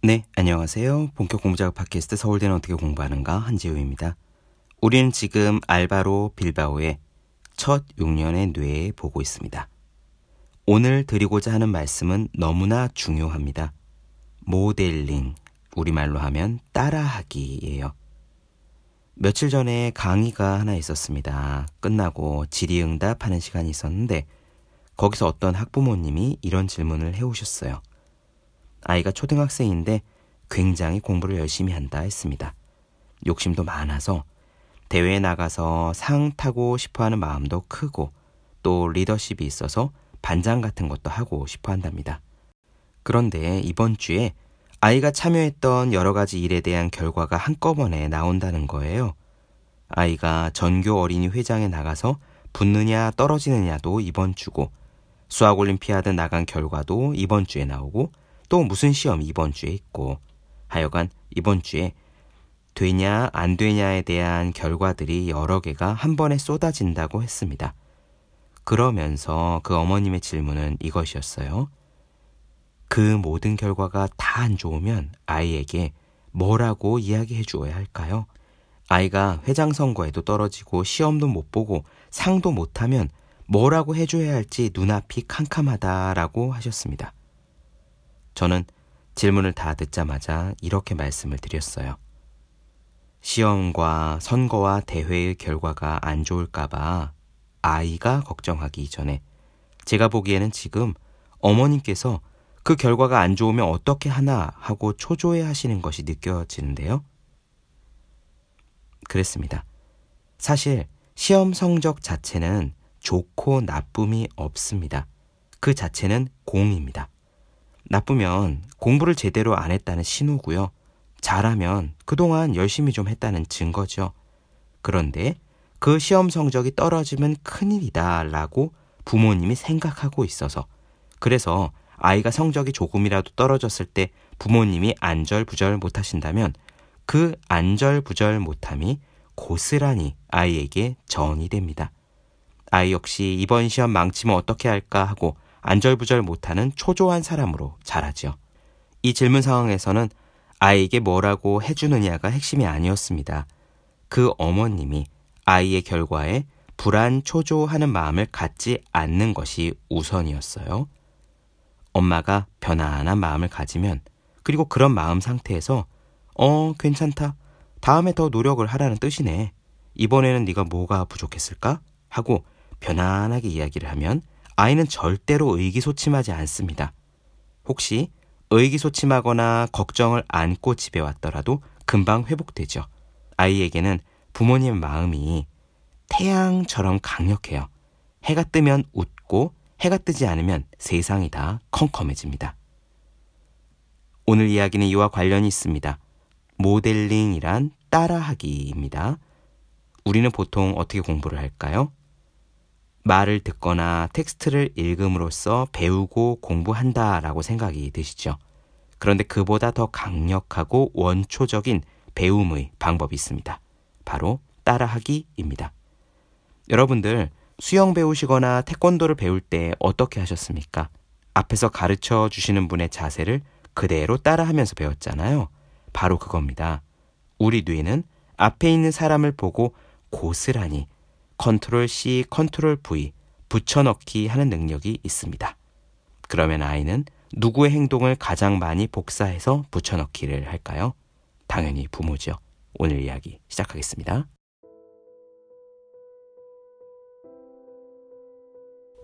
네, 안녕하세요. 본격 공부작업 팟캐스트 서울대는 어떻게 공부하는가 한지우입니다. 우리는 지금 알바로 빌바오의 첫 6년의 뇌에 보고 있습니다. 오늘 드리고자 하는 말씀은 너무나 중요합니다. 모델링, 우리말로 하면 따라하기예요. 며칠 전에 강의가 하나 있었습니다. 끝나고 질의응답 하는 시간이 있었는데 거기서 어떤 학부모님이 이런 질문을 해오셨어요. 아이가 초등학생인데 굉장히 공부를 열심히 한다 했습니다. 욕심도 많아서 대회에 나가서 상 타고 싶어 하는 마음도 크고 또 리더십이 있어서 반장 같은 것도 하고 싶어 한답니다. 그런데 이번 주에 아이가 참여했던 여러 가지 일에 대한 결과가 한꺼번에 나온다는 거예요. 아이가 전교 어린이 회장에 나가서 붙느냐 떨어지느냐도 이번 주고 수학 올림피아드 나간 결과도 이번 주에 나오고 또 무슨 시험 이번 주에 있고 하여간 이번 주에 되냐 안 되냐에 대한 결과들이 여러 개가 한 번에 쏟아진다고 했습니다. 그러면서 그 어머님의 질문은 이것이었어요. 그 모든 결과가 다 안 좋으면 아이에게 뭐라고 이야기해 주어야 할까요? 아이가 회장 선거에도 떨어지고 시험도 못 보고 상도 못 하면 뭐라고 해줘야 할지 눈앞이 캄캄하다라고 하셨습니다. 저는 질문을 다 듣자마자 이렇게 말씀을 드렸어요. 시험과 선거와 대회의 결과가 안 좋을까봐 아이가 걱정하기 이전에 제가 보기에는 지금 어머님께서 그 결과가 안 좋으면 어떻게 하나 하고 초조해 하시는 것이 느껴지는데요. 그랬습니다. 사실 시험 성적 자체는 좋고 나쁨이 없습니다. 그 자체는 공입니다. 나쁘면 공부를 제대로 안 했다는 신호고요. 잘하면 그동안 열심히 좀 했다는 증거죠. 그런데 그 시험 성적이 떨어지면 큰일이다 라고 부모님이 생각하고 있어서 그래서 아이가 성적이 조금이라도 떨어졌을 때 부모님이 안절부절 못하신다면 그 안절부절 못함이 고스란히 아이에게 전이 됩니다. 아이 역시 이번 시험 망치면 어떻게 할까 하고 안절부절 못하는 초조한 사람으로 자라지요. 이 질문 상황에서는 아이에게 뭐라고 해주느냐가 핵심이 아니었습니다. 그 어머님이 아이의 결과에 불안, 초조하는 마음을 갖지 않는 것이 우선이었어요. 엄마가 편안한 마음을 가지면 그리고 그런 마음 상태에서 어, 괜찮다. 다음에 더 노력을 하라는 뜻이네. 이번에는 네가 뭐가 부족했을까? 하고 편안하게 이야기를 하면 아이는 절대로 의기소침하지 않습니다. 혹시 의기소침하거나 걱정을 안고 집에 왔더라도 금방 회복되죠. 아이에게는 부모님 마음이 태양처럼 강력해요. 해가 뜨면 웃고 해가 뜨지 않으면 세상이 다 컴컴해집니다. 오늘 이야기는 이와 관련이 있습니다. 모델링이란 따라하기입니다. 우리는 보통 어떻게 공부를 할까요? 말을 듣거나 텍스트를 읽음으로써 배우고 공부한다라고 생각이 드시죠. 그런데 그보다 더 강력하고 원초적인 배움의 방법이 있습니다. 바로 따라하기입니다. 여러분들 수영 배우시거나 태권도를 배울 때 어떻게 하셨습니까? 앞에서 가르쳐 주시는 분의 자세를 그대로 따라하면서 배웠잖아요. 바로 그겁니다. 우리 뇌는 앞에 있는 사람을 보고 고스란히 컨트롤 C, 컨트롤 V 붙여넣기 하는 능력이 있습니다. 그러면 아이는 누구의 행동을 가장 많이 복사해서 붙여넣기를 할까요? 당연히 부모죠. 오늘 이야기 시작하겠습니다.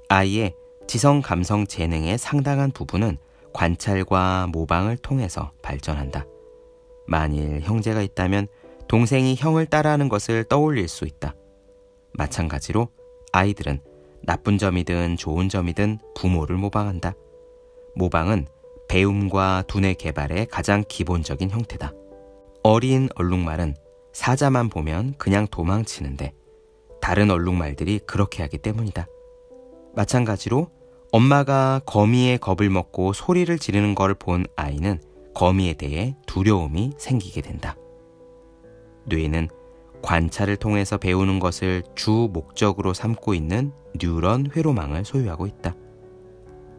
아이의 지성 감성 재능의 상당한 부분은 관찰과 모방을 통해서 발전한다. 만일 형제가 있다면 동생이 형을 따라하는 것을 떠올릴 수 있다. 마찬가지로 아이들은 나쁜 점이든 좋은 점이든 부모를 모방한다. 모방은 배움과 두뇌 개발의 가장 기본적인 형태다. 어린 얼룩말은 사자만 보면 그냥 도망치는데 다른 얼룩말들이 그렇게 하기 때문이다. 마찬가지로 엄마가 거미의 겁을 먹고 소리를 지르는 걸 본 아이는 거미에 대해 두려움이 생기게 된다. 뇌는 관찰을 통해서 배우는 것을 주 목적으로 삼고 있는 뉴런 회로망을 소유하고 있다.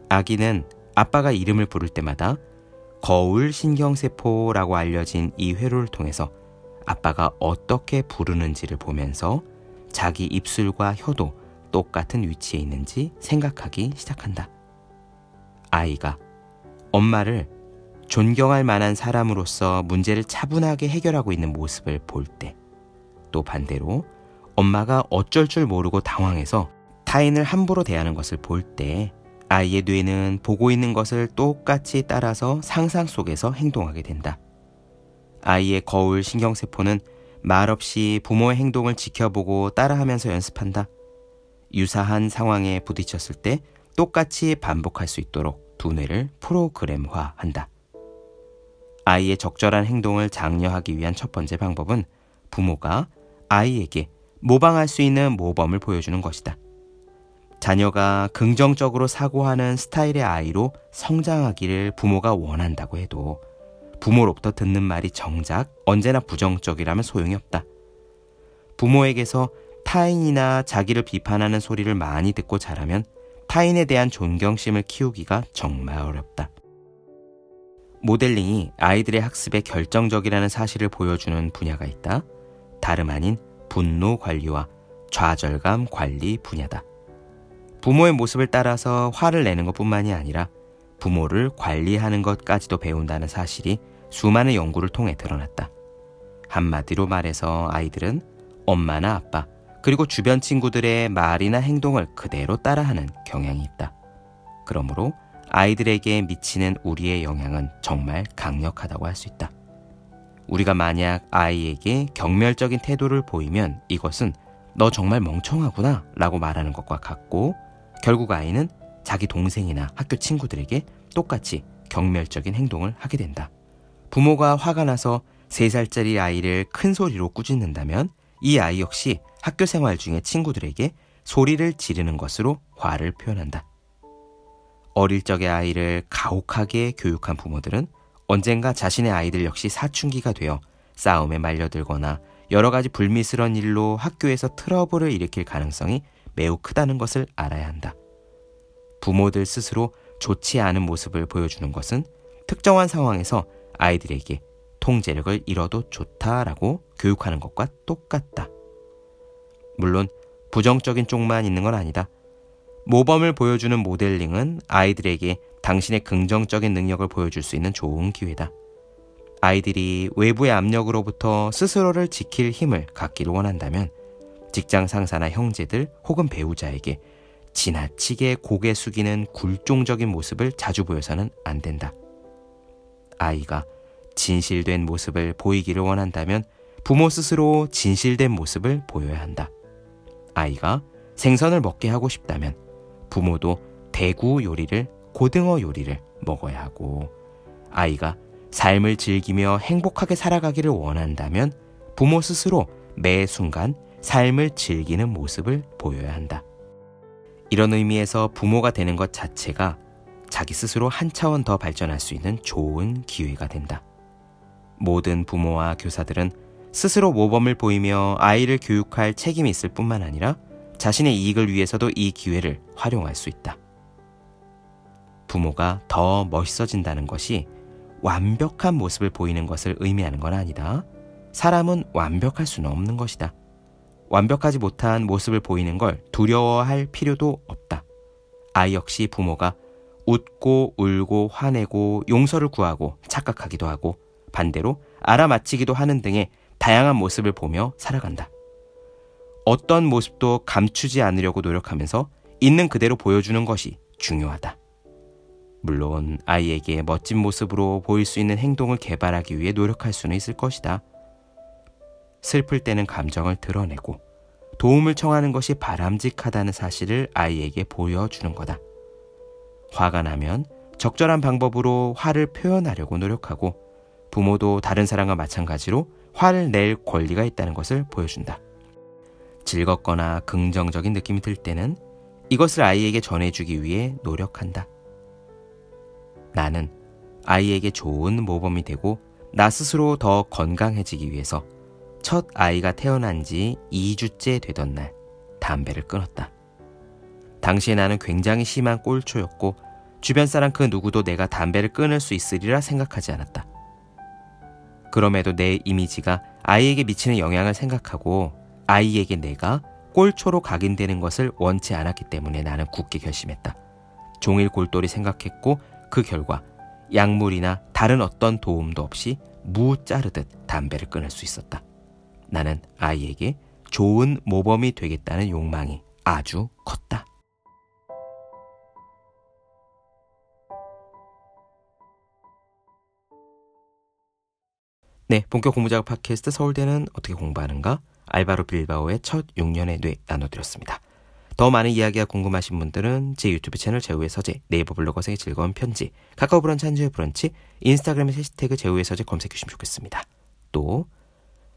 아기는 아빠가 이름을 부를 때마다 거울 신경세포라고 알려진 이 회로를 통해서 아빠가 어떻게 부르는지를 보면서 자기 입술과 혀도 똑같은 위치에 있는지 생각하기 시작한다. 아이가 엄마를 존경할 만한 사람으로서 문제를 차분하게 해결하고 있는 모습을 볼 때, 또 반대로 엄마가 어쩔 줄 모르고 당황해서 타인을 함부로 대하는 것을 볼 때, 아이의 뇌는 보고 있는 것을 똑같이 따라서 상상 속에서 행동하게 된다. 아이의 거울 신경세포는 말없이 부모의 행동을 지켜보고 따라하면서 연습한다. 유사한 상황에 부딪혔을 때 똑같이 반복할 수 있도록 두뇌를 프로그램화한다. 아이의 적절한 행동을 장려하기 위한 첫 번째 방법은 부모가 아이에게 모방할 수 있는 모범을 보여주는 것이다. 자녀가 긍정적으로 사고하는 스타일의 아이로 성장하기를 부모가 원한다고 해도 부모로부터 듣는 말이 정작 언제나 부정적이라면 소용이 없다. 부모에게서 타인이나 자기를 비판하는 소리를 많이 듣고 자라면 타인에 대한 존경심을 키우기가 정말 어렵다. 모델링이 아이들의 학습에 결정적이라는 사실을 보여주는 분야가 있다. 다름 아닌 분노 관리와 좌절감 관리 분야다. 부모의 모습을 따라서 화를 내는 것 뿐만이 아니라 부모를 관리하는 것까지도 배운다는 사실이 수많은 연구를 통해 드러났다. 한마디로 말해서 아이들은 엄마나 아빠, 그리고 주변 친구들의 말이나 행동을 그대로 따라하는 경향이 있다. 그러므로 아이들에게 미치는 우리의 영향은 정말 강력하다고 할 수 있다. 우리가 만약 아이에게 경멸적인 태도를 보이면 이것은 너 정말 멍청하구나 라고 말하는 것과 같고 결국 아이는 자기 동생이나 학교 친구들에게 똑같이 경멸적인 행동을 하게 된다. 부모가 화가 나서 3살짜리 아이를 큰 소리로 꾸짖는다면 이 아이 역시 학교 생활 중에 친구들에게 소리를 지르는 것으로 화를 표현한다. 어릴 적의 아이를 가혹하게 교육한 부모들은 언젠가 자신의 아이들 역시 사춘기가 되어 싸움에 말려들거나 여러 가지 불미스러운 일로 학교에서 트러블을 일으킬 가능성이 매우 크다는 것을 알아야 한다. 부모들 스스로 좋지 않은 모습을 보여주는 것은 특정한 상황에서 아이들에게 통제력을 잃어도 좋다라고 교육하는 것과 똑같다. 물론 부정적인 쪽만 있는 건 아니다. 모범을 보여주는 모델링은 아이들에게 당신의 긍정적인 능력을 보여줄 수 있는 좋은 기회다. 아이들이 외부의 압력으로부터 스스로를 지킬 힘을 갖기를 원한다면 직장 상사나 형제들 혹은 배우자에게 지나치게 고개 숙이는 굴종적인 모습을 자주 보여서는 안 된다. 아이가 진실된 모습을 보이기를 원한다면 부모 스스로 진실된 모습을 보여야 한다. 아이가 생선을 먹게 하고 싶다면 부모도 대구 요리를 고등어 요리를 먹어야 하고 아이가 삶을 즐기며 행복하게 살아가기를 원한다면 부모 스스로 매 순간 삶을 즐기는 모습을 보여야 한다. 이런 의미에서 부모가 되는 것 자체가 자기 스스로 한 차원 더 발전할 수 있는 좋은 기회가 된다. 모든 부모와 교사들은 스스로 모범을 보이며 아이를 교육할 책임이 있을 뿐만 아니라 자신의 이익을 위해서도 이 기회를 활용할 수 있다. 부모가 더 멋있어진다는 것이 완벽한 모습을 보이는 것을 의미하는 건 아니다. 사람은 완벽할 수는 없는 것이다. 완벽하지 못한 모습을 보이는 걸 두려워할 필요도 없다. 아이 역시 부모가 웃고 울고 화내고 용서를 구하고 착각하기도 하고 반대로 알아맞히기도 하는 등의 다양한 모습을 보며 살아간다. 어떤 모습도 감추지 않으려고 노력하면서 있는 그대로 보여주는 것이 중요하다. 물론 아이에게 멋진 모습으로 보일 수 있는 행동을 개발하기 위해 노력할 수는 있을 것이다. 슬플 때는 감정을 드러내고 도움을 청하는 것이 바람직하다는 사실을 아이에게 보여주는 거다. 화가 나면 적절한 방법으로 화를 표현하려고 노력하고 부모도 다른 사람과 마찬가지로 화를 낼 권리가 있다는 것을 보여준다. 즐겁거나 긍정적인 느낌이 들 때는 이것을 아이에게 전해주기 위해 노력한다. 나는 아이에게 좋은 모범이 되고 나 스스로 더 건강해지기 위해서 첫 아이가 태어난 지 2주째 되던 날 담배를 끊었다. 당시에 나는 굉장히 심한 꼴초였고 주변 사람 그 누구도 내가 담배를 끊을 수 있으리라 생각하지 않았다. 그럼에도 내 이미지가 아이에게 미치는 영향을 생각하고 아이에게 내가 꼴초로 각인되는 것을 원치 않았기 때문에 나는 굳게 결심했다. 종일 골똘히 생각했고 그 결과 약물이나 다른 어떤 도움도 없이 무 자르듯 담배를 끊을 수 있었다. 나는 아이에게 좋은 모범이 되겠다는 욕망이 아주 컸다. 네, 본격 공부작업 팟캐스트 서울대는 어떻게 공부하는가? 알바로 빌바오의 첫 6년의 뇌 나눠드렸습니다. 더 많은 이야기가 궁금하신 분들은 제 유튜브 채널 제우의 서재, 네이버 블로거 생의 즐거운 편지, 카카오 브런치 한주의 브런치, 인스타그램의 해시태그 제우의 서재 검색해 주시면 좋겠습니다. 또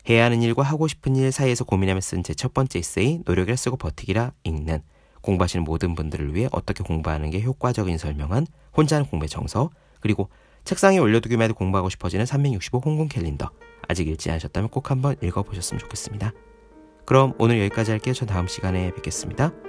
해야 하는 일과 하고 싶은 일 사이에서 고민하며 쓴 제 첫 번째 에세이 노력을 쓰고 버티기라 읽는 공부하시는 모든 분들을 위해 어떻게 공부하는 게 효과적인 설명한 혼자 하는 공부의 정서 그리고 책상에 올려두기만 해도 공부하고 싶어지는 365 홍콩 캘린더 아직 읽지 않으셨다면 꼭 한번 읽어보셨으면 좋겠습니다. 그럼 오늘 여기까지 할게요. 전 다음 시간에 뵙겠습니다.